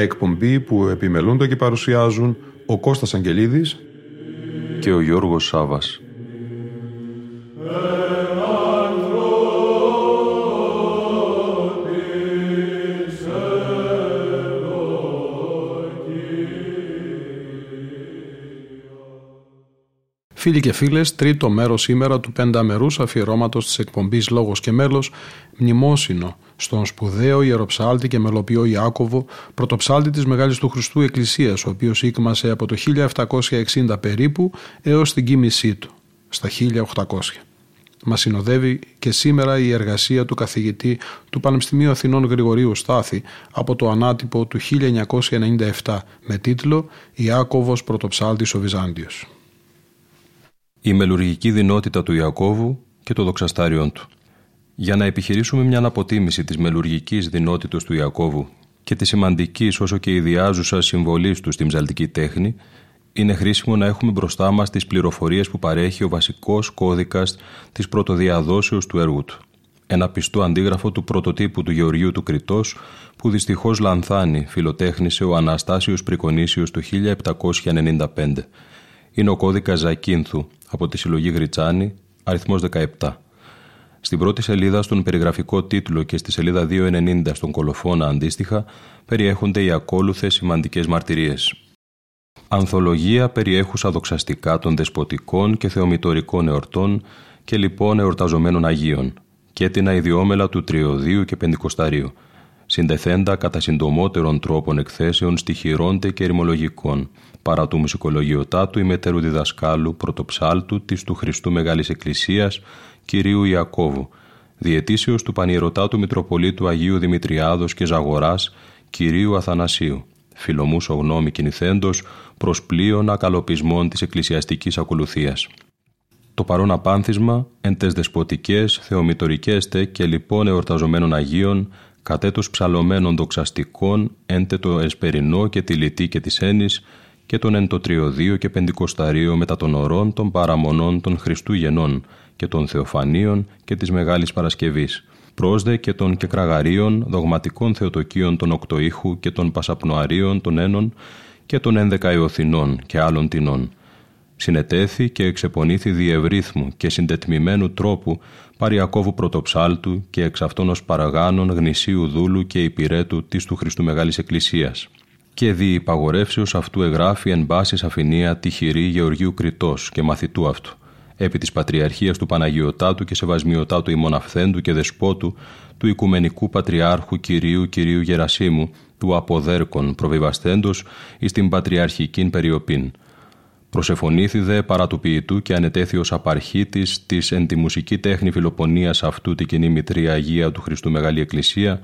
Μια εκπομπή που επιμελούνται και παρουσιάζουν ο Κώστας Αγγελίδης και ο Γιώργος Σάβας. Φίλοι και φίλες, τρίτο μέρος σήμερα του πενταμερούς αφιερώματος της εκπομπής Λόγος και Μέλος, μνημόσυνο στον σπουδαίο ιεροψάλτη και μελοποιό Ιάκωβο, πρωτοψάλτη της Μεγάλης του Χριστού Εκκλησίας, ο οποίος ήκμασε από το 1760 περίπου έως την κοίμησή του, στα 1800. Μας συνοδεύει και σήμερα η εργασία του καθηγητή του Πανεπιστημίου Αθηνών Γρηγορίου Στάθη από το ανάτυπο του 1997 με τίτλο «Ιάκωβος Πρωτοψάλτης ο Βυζάντιος» η μελουργική δυνότητα του Ιακώβου και το δοξαστάριον του. Για να επιχειρήσουμε μια αναποτίμηση της μελουργικής δυνότητος του Ιακώβου και της σημαντικής όσο και ιδιάζουσα συμβολής του στην ψαλτική τέχνη, είναι χρήσιμο να έχουμε μπροστά μας τις πληροφορίες που παρέχει ο βασικός κώδικας της πρωτοδιαδόσεως του έργου του. Ένα πιστό αντίγραφο του πρωτοτύπου του Γεωργίου του Κρητός, που δυστυχώς λανθάνει φιλοτέχνησε ο Αναστάσιος Πρικονήσιος το 1795. Είναι ο κώδικας Ζακίνθου, από τη συλλογή Γριτσάνη, αριθμός 17. Στην πρώτη σελίδα, στον περιγραφικό τίτλο και στη σελίδα 290 στον κολοφόνα αντίστοιχα, περιέχονται οι ακόλουθες σημαντικές μαρτυρίες. Ανθολογία περιέχουσα δοξαστικά των δεσποτικών και θεομητορικών εορτών και λοιπόν εορταζομένων Αγίων και την ιδιόμελα του Τριωδίου και Πεντηκοσταρίου, συντεθέντα κατά συντομότερων τρόπων εκθέσεων στοιχειρώνται και ερημολογικών, παρά του μουσικολογιωτάτου ημετέρου διδασκάλου πρωτοψάλτου της του Χριστού Μεγάλης Εκκλησίας Κυρίου Ιακώβου, διετήσεως του Πανιερωτάτου Μητροπολίτου Αγίου Δημητριάδος και Ζαγοράς Κυρίου Αθανασίου, φιλομού σογνώμη κινηθέντος προς πλοίων ακαλοπισμών της εκκλησιαστικής ακολουθίας. Το παρόν απάνθισμα εν τες δεσποτικές, θεομητορικές τε και λοιπόν εορταζομένων Αγίων κατέτος ψαλωμένων δοξαστικών έντε το εσπερινό και τη λυτή και της ένης και τον εν το τριωδίο και πεντηκοσταρίο μετά των ορών των παραμονών των Χριστούγεννών και των Θεοφανίων και της Μεγάλης Παρασκευής, πρόσδε και των κεκραγαρίων δογματικών θεοτοκίων των Οκτωήχου και των Πασαπνοαρίων των Ένων και των Ενδεκαϊοθινών και άλλων τεινών. Συνετέθη και εξεπονήθη διευρύθμου και συντετμημένου τρόπου Παριακόβου Πρωτοψάλτου και εξ αυτών ως παραγάνων γνησίου δούλου και υπηρέτου της του Χριστού Μεγάλης Εκκλησίας και δι υπαγορεύσεως αυτού εγγράφει εν πάσης αφηνία τυχηρή Γεωργίου Κριτός και μαθητού αυτού, επί της Πατριαρχίας του Παναγιωτάτου και Σεβασμιωτάτου ημοναφθέντου και δεσπότου του Οικουμενικού Πατριάρχου Κυρίου Κυρίου Γερασίμου, του Αποδέρκων προβιβαστέντος εις την Πατριαρχικήν Περιοπήν. Προσεφωνήθη δε παρά του ποιητού και ανετέθη ως απαρχήτης της εν τη μουσική τέχνη φιλοπονίας αυτού τη κοινή μητρία Αγία του Χριστού Μεγάλη Εκκλησία,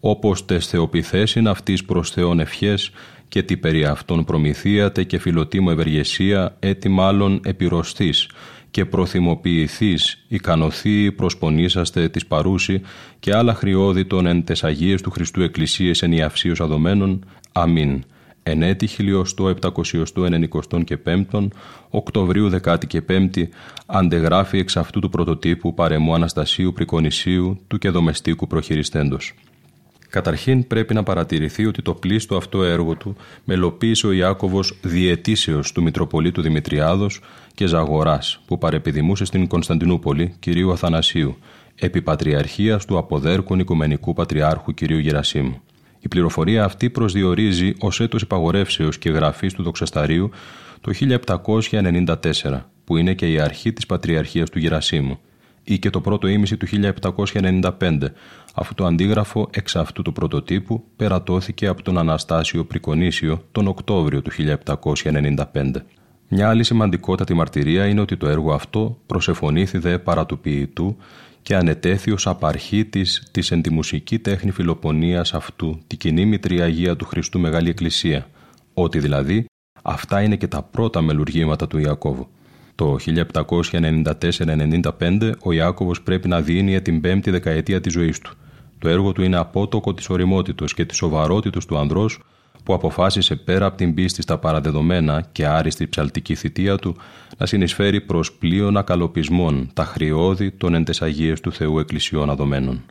όπως τες θεοπιθέσιν αυτής προς Θεόν ευχές και τι περί αυτών προμηθείατε και φιλοτήμο ευεργεσία έτι μάλλον επιρροστής και προθυμοποιηθείς ικανοθεί προσπονήσαστε της παρούση και άλλα χρειώδη των εν τες Αγίες του Χριστού Εκκλησίες εν ιαυσίως αδομένων. Αμήν. Εν έτη χιλιοστό επτακοσιοστό ενενικοστών και πέμπτον, Οκτωβρίου δεκάτη και πέμπτη, αντεγράφει εξ αυτού του πρωτοτύπου παρεμού Αναστασίου Πρικονησίου του και δομεστίκου προχειριστέντος. Καταρχήν πρέπει να παρατηρηθεί ότι το πλήστο αυτό έργο του μελοποίησε ο Ιάκωβος διετήσεως του Μητροπολίτου Δημητριάδος και Ζαγοράς που παρεπιδημούσε στην Κωνσταντινούπολη κυρίου Αθανασίου επί πατριαρχίας του αποδέρκων Οικουμενικού Πατριάρχου κυρίου Γερασίμου. Η πληροφορία αυτή προσδιορίζει ως έτος υπαγορεύσεως και γραφής του Δοξασταρίου το 1794 που είναι και η αρχή της Πατριαρχίας του Γερασίμου ή και το πρώτο ήμιση του 1795, αφού το αντίγραφο εξ αυτού του πρωτοτύπου περατώθηκε από τον Αναστάσιο Πρικονήσιο τον Οκτώβριο του 1795. Μια άλλη σημαντικότατη μαρτυρία είναι ότι το έργο αυτό προσεφωνήθη παρά του ποιητού και ανετέθη ως απαρχή της, της εν τη μουσική τέχνη φιλοπονίας αυτού τη κοινή μητριαγία του Χριστού Μεγάλη Εκκλησία, ότι δηλαδή αυτά είναι και τα πρώτα μελουργήματα του Ιακώβου. Το 1794-95 ο Ιάκωβος πρέπει να δίνει την πέμπτη δεκαετία της ζωής του. Το έργο του είναι απότοκο της οριμότητος και της σοβαρότητος του ανδρός που αποφάσισε πέρα από την πίστη στα παραδεδομένα και άριστη ψαλτική θητεία του να συνεισφέρει προς πλοίων ακαλοπισμών τα χρειώδη των εντεσαγίες του Θεού Εκκλησιών αδομένων.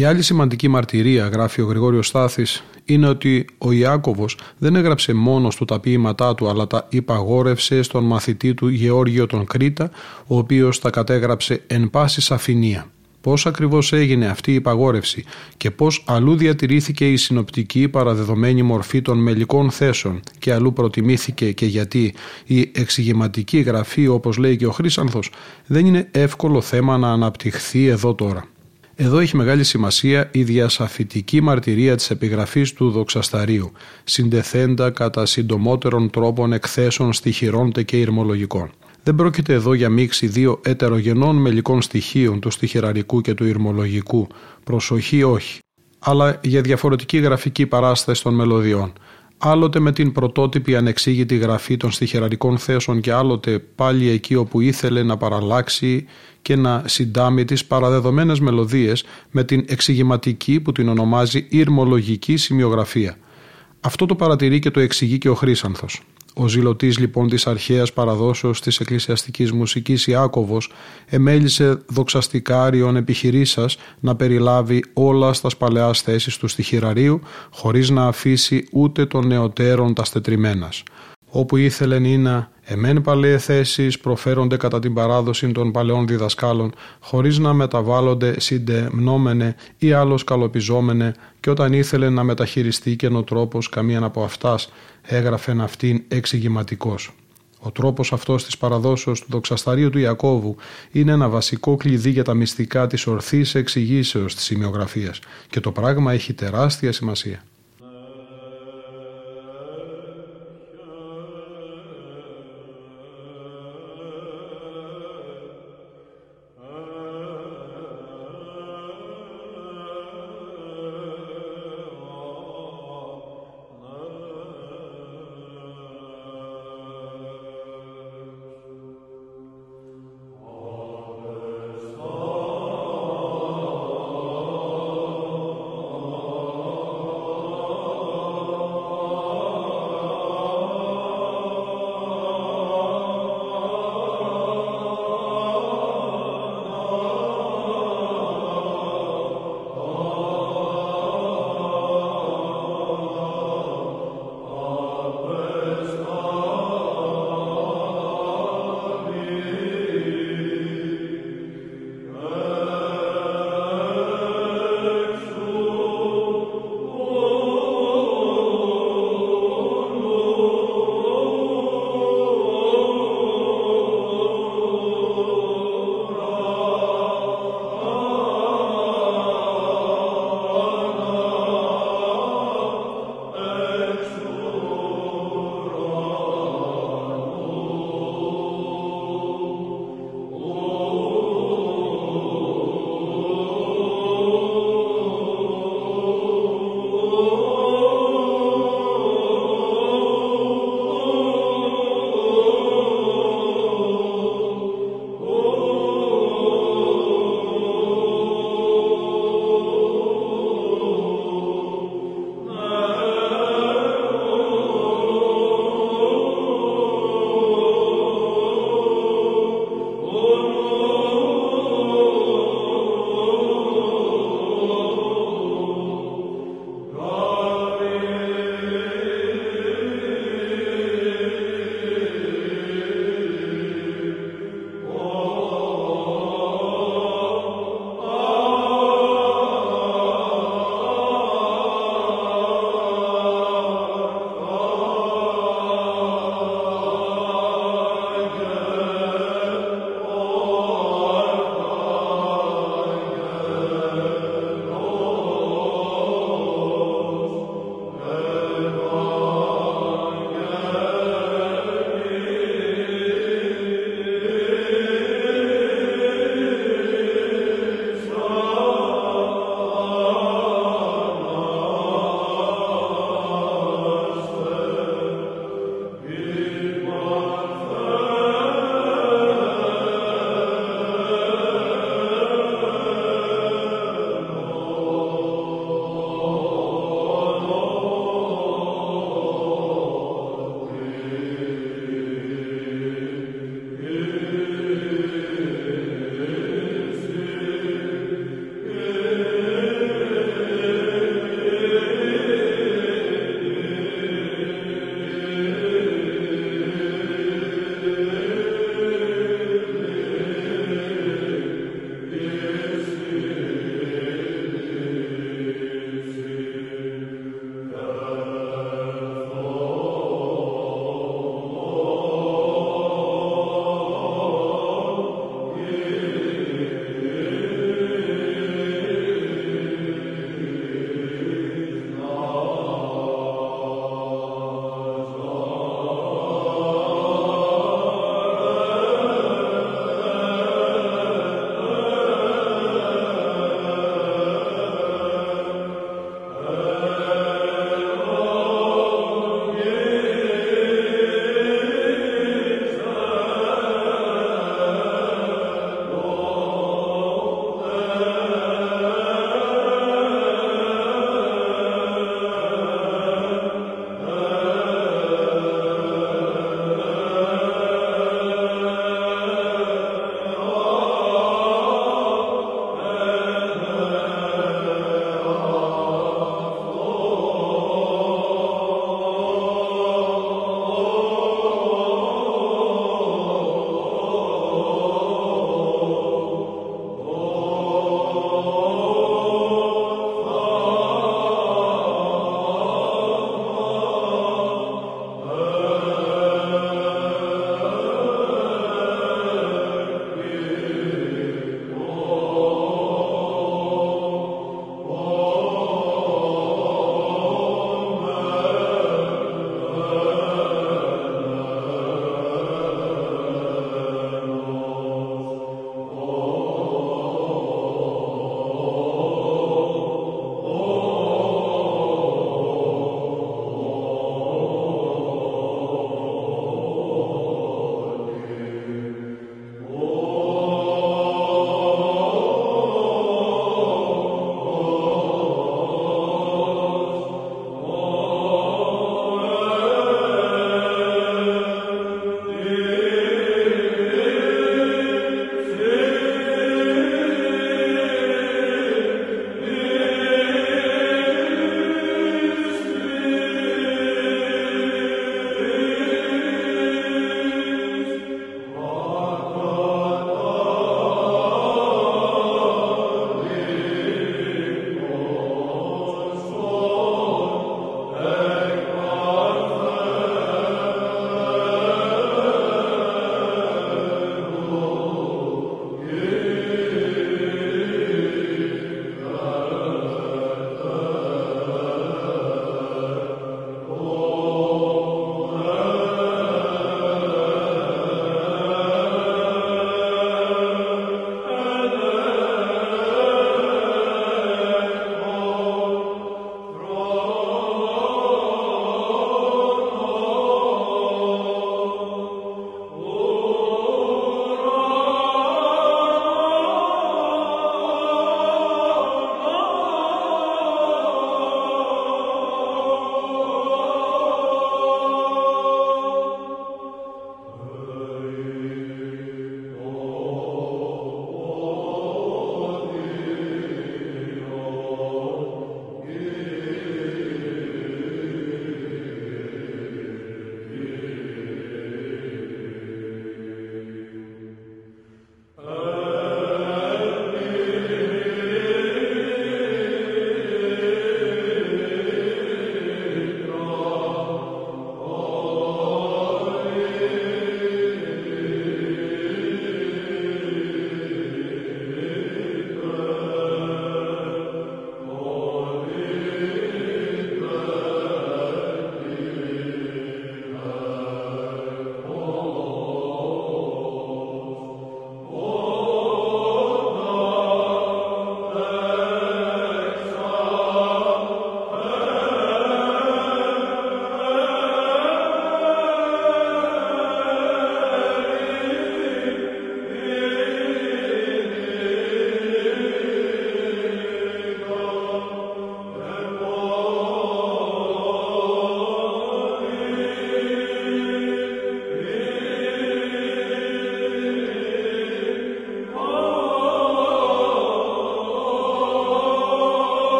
Η άλλη σημαντική μαρτυρία, γράφει ο Γρηγόριος Στάθης, είναι ότι ο Ιάκωβος δεν έγραψε μόνος του τα ποίηματά του, αλλά τα υπαγόρευσε στον μαθητή του Γεώργιο τον Κρήτα, ο οποίος τα κατέγραψε εν πάση σαφηνία. Πώς ακριβώς έγινε αυτή η υπαγόρευση και πώς αλλού διατηρήθηκε η συνοπτική παραδεδομένη μορφή των μελικών θέσεων και αλλού προτιμήθηκε και γιατί η εξηγηματική γραφή όπως λέει και ο Χρύσανθος δεν είναι εύκολο θέμα να αναπτυχθεί εδώ τώρα. Εδώ έχει μεγάλη σημασία η διασαφητική μαρτυρία της επιγραφής του δοξασταρίου, συντεθέντα κατά συντομότερων τρόπων εκθέσεων στοιχειρών και ηρμολογικών. Δεν πρόκειται εδώ για μίξη δύο ετερογενών μελικών στοιχείων του στοιχειραρικού και του ηρμολογικού, προσοχή όχι, αλλά για διαφορετική γραφική παράσταση των μελωδιών. Άλλοτε με την πρωτότυπη ανεξήγητη γραφή των στοιχειραρικών θέσεων και άλλοτε πάλι εκεί όπου ήθελε να παραλλάξει και να συντάμει τις παραδεδομένες μελωδίες με την εξηγηματική που την ονομάζει ηρμολογική σημειογραφία. Αυτό το παρατηρεί και το εξηγεί και ο Χρύσανθος. Ο ζηλωτής λοιπόν της αρχαίας παραδόσεως της εκκλησιαστικής μουσικής Ιάκωβος εμέλησε δοξαστικάριον επιχειρήσας να περιλάβει όλα στας παλαιάς θέσεις του στοιχειραρίου χωρίς να αφήσει ούτε των νεωτέρων τα στετριμένας όπου ήθελεν είναι εμέν παλαιέ θέσεις προφέρονται κατά την παράδοση των παλαιών διδασκάλων, χωρίς να μεταβάλλονται συντεμνόμενε ή άλλος καλοπιζόμενε και όταν ήθελε να μεταχειριστεί και ο τρόπος καμίαν από αυτάς έγραφεν αυτήν εξηγηματικός. Ο τρόπος αυτός της παραδόσεως του δοξασταρίου του Ιακώβου είναι ένα βασικό κλειδί για τα μυστικά της ορθής εξηγήσεως της σημειογραφίας και το πράγμα έχει τεράστια σημασία.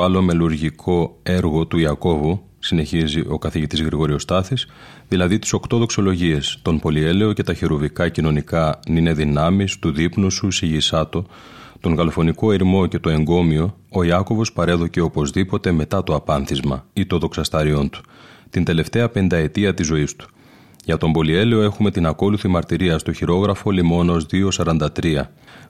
Το άλλο μελουργικό έργο του Ιακώβου, συνεχίζει ο καθηγητής Γρηγόριος Στάθης, δηλαδή τις οκτώ δοξολογίες, τον Πολυέλαιο και τα χερουβικά κοινωνικά νυνε δυνάμεις του δείπνου σου σιγησάτο, τον γαλοφωνικό ερμό και το εγκόμιο, ο Ιάκωβος παρέδοκε οπωσδήποτε μετά το απάνθισμα ή το δοξαστάριόν του, την τελευταία πενταετία της ζωής του. Για τον Πολυέλαιο έχουμε την ακόλουθη μαρτυρία στο χειρόγραφο Λιμόνος 243.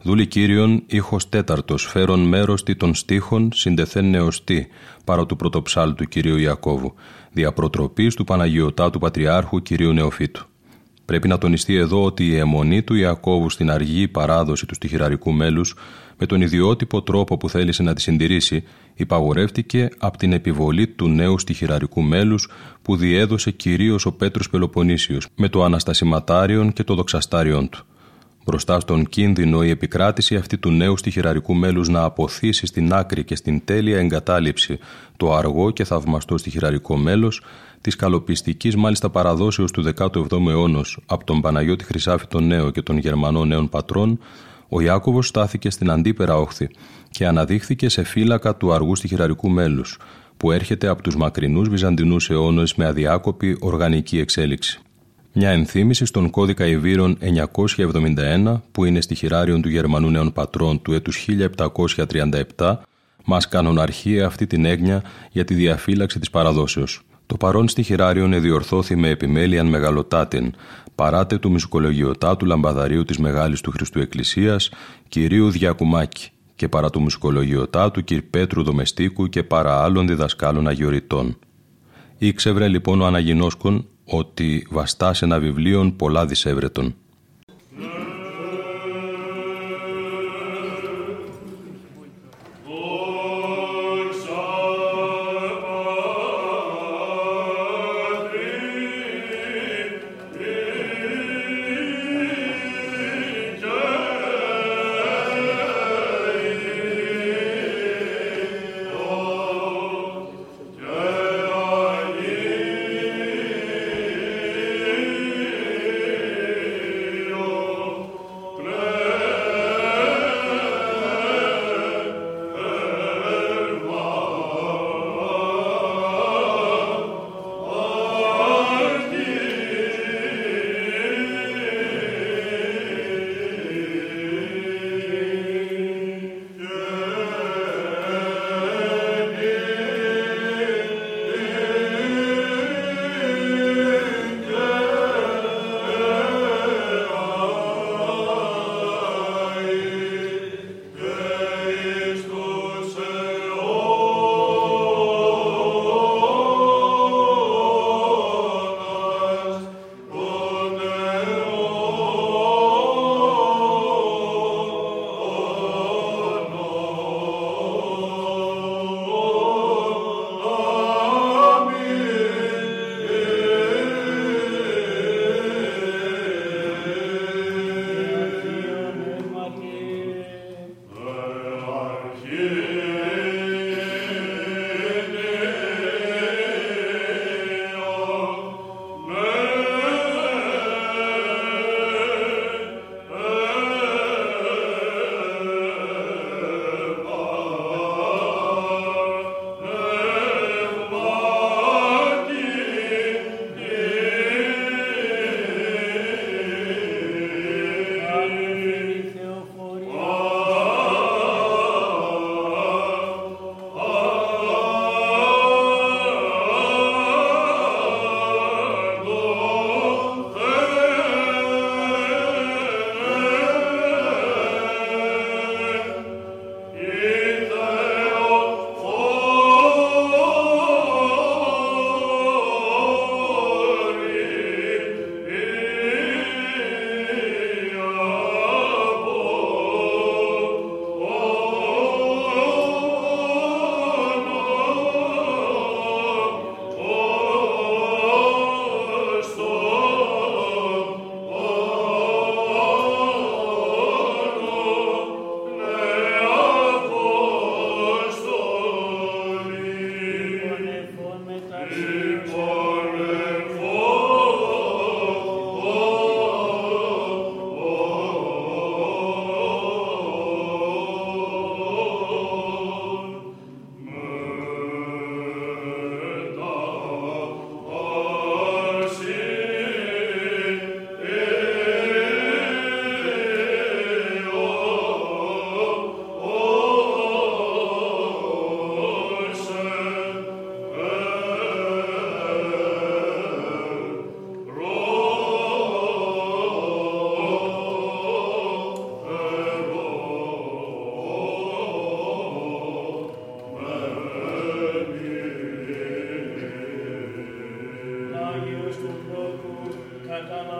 Δούλη Κύριον, ήχος τέταρτος, φέρον μέρος τι των στίχων, συντεθέν νεωστή, παρά του πρωτοψάλτου Κυρίου Ιακώβου, διαπροτροπής του Παναγιωτάτου Πατριάρχου Κυρίου Νεοφύτου. Πρέπει να τονιστεί εδώ ότι η αιμονή του Ιακώβου στην αργή παράδοση του στοιχειραρικού μέλους, με τον ιδιότυπο τρόπο που θέλησε να τη συντηρήσει, υπαγορεύτηκε από την επιβολή του νέου στοιχειραρικού μέλους που διέδωσε κυρίως ο Πέτρος Πελοποννήσιος με το Αναστασιματάριον και το Δοξαστάριον του. Μπροστά στον κίνδυνο η επικράτηση αυτή του νέου στοιχειραρικού μέλους να αποθήσει στην άκρη και στην τέλεια εγκατάλειψη το αργό και θαυμαστό στοιχειραρικό μέλος της καλοπιστικής μάλιστα παραδόσεως του 17ου αιώνα από τον Παναγιώτη Χρυσάφη τον Νέο και τον Γερμανό Νέων Πατρών, ο Ιάκωβος στάθηκε στην αντίπερα όχθη και αναδείχθηκε σε φύλακα του αργού στοιχειραρικού μέλους, που έρχεται από τους μακρινούς Βυζαντινούς αιώνες με αδιάκοπη οργανική εξέλιξη. Μια ενθύμηση στον κώδικα Ιβύρων 971 που είναι στοιχειράριον του Γερμανού Νέων Πατρών του έτους 1737 μας κανοναρχεί αυτή την έγνοια για τη διαφύλαξη της παραδόσεως. Το παρόν στοιχειράριον εδιορθώθη με επιμέλειαν μεγαλοτάτην, παράτε του μουσικολογιωτάτου λαμπαδαρίου της Μεγάλης του Χριστού Εκκλησίας, κυρίου Διακουμάκη και παρά του μουσικολογιωτάτου κυρ Πέτρου Δομεστίκου και παρά άλλων διδασκάλων αγιοριτών. Ήξευρε λοιπόν ο Αναγινώσκον ότι βαστά ένα βιβλίον πολλά δισεύρετον. Catana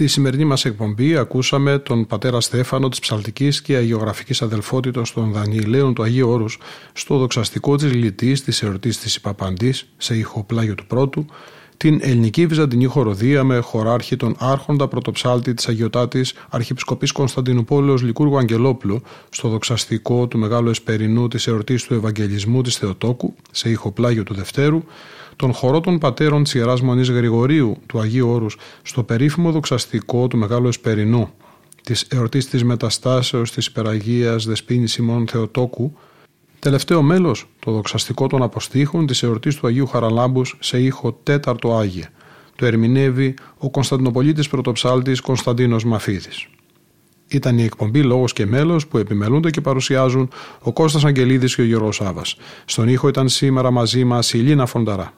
Στη σημερινή μας εκπομπή ακούσαμε τον πατέρα Στέφανο της ψαλτικής και αγιογραφικής αδελφότητας των Δανιηλαίων του Αγίου Όρους στο δοξαστικό της λιτής της εορτής της Υπαπαντής σε ηχοπλάγιο του πρώτου, την ελληνική βυζαντινή χοροδία με χωράρχη τον άρχοντα πρωτοψάλτη της Αγιωτάτης Αρχιεπισκοπής Κωνσταντινούπολεως Λικούργου Αγγελόπουλου στο δοξαστικό του Μεγάλου Εσπερινού της εορτής του Ευαγγελισμού της Θεοτόκου σε ηχοπλάγιο του Δευτέρου, τον χορό των πατέρων της Ιεράς Μονής Γρηγορίου του Αγίου Όρους στο περίφημο δοξαστικό του Μεγάλου Εσπερινού της εορτής της Μεταστάσεως της Υπεραγίας Δεσπίνης Σιμών Θεοτόκου Τελευταίο μέλος, το δοξαστικό των αποστήχων της εορτής του Αγίου Χαραλάμπους σε ήχο τέταρτο Άγιε. Το ερμηνεύει ο Κωνσταντινοπολίτης πρωτοψάλτης Κωνσταντίνος Μαφίδης. Ήταν η εκπομπή Λόγος και Μέλος που επιμελούνται και παρουσιάζουν ο Κώστας Αγγελίδης και ο Γιώργος Σάβας. Στον ήχο ήταν σήμερα μαζί μας η Λίνα Φονταρά.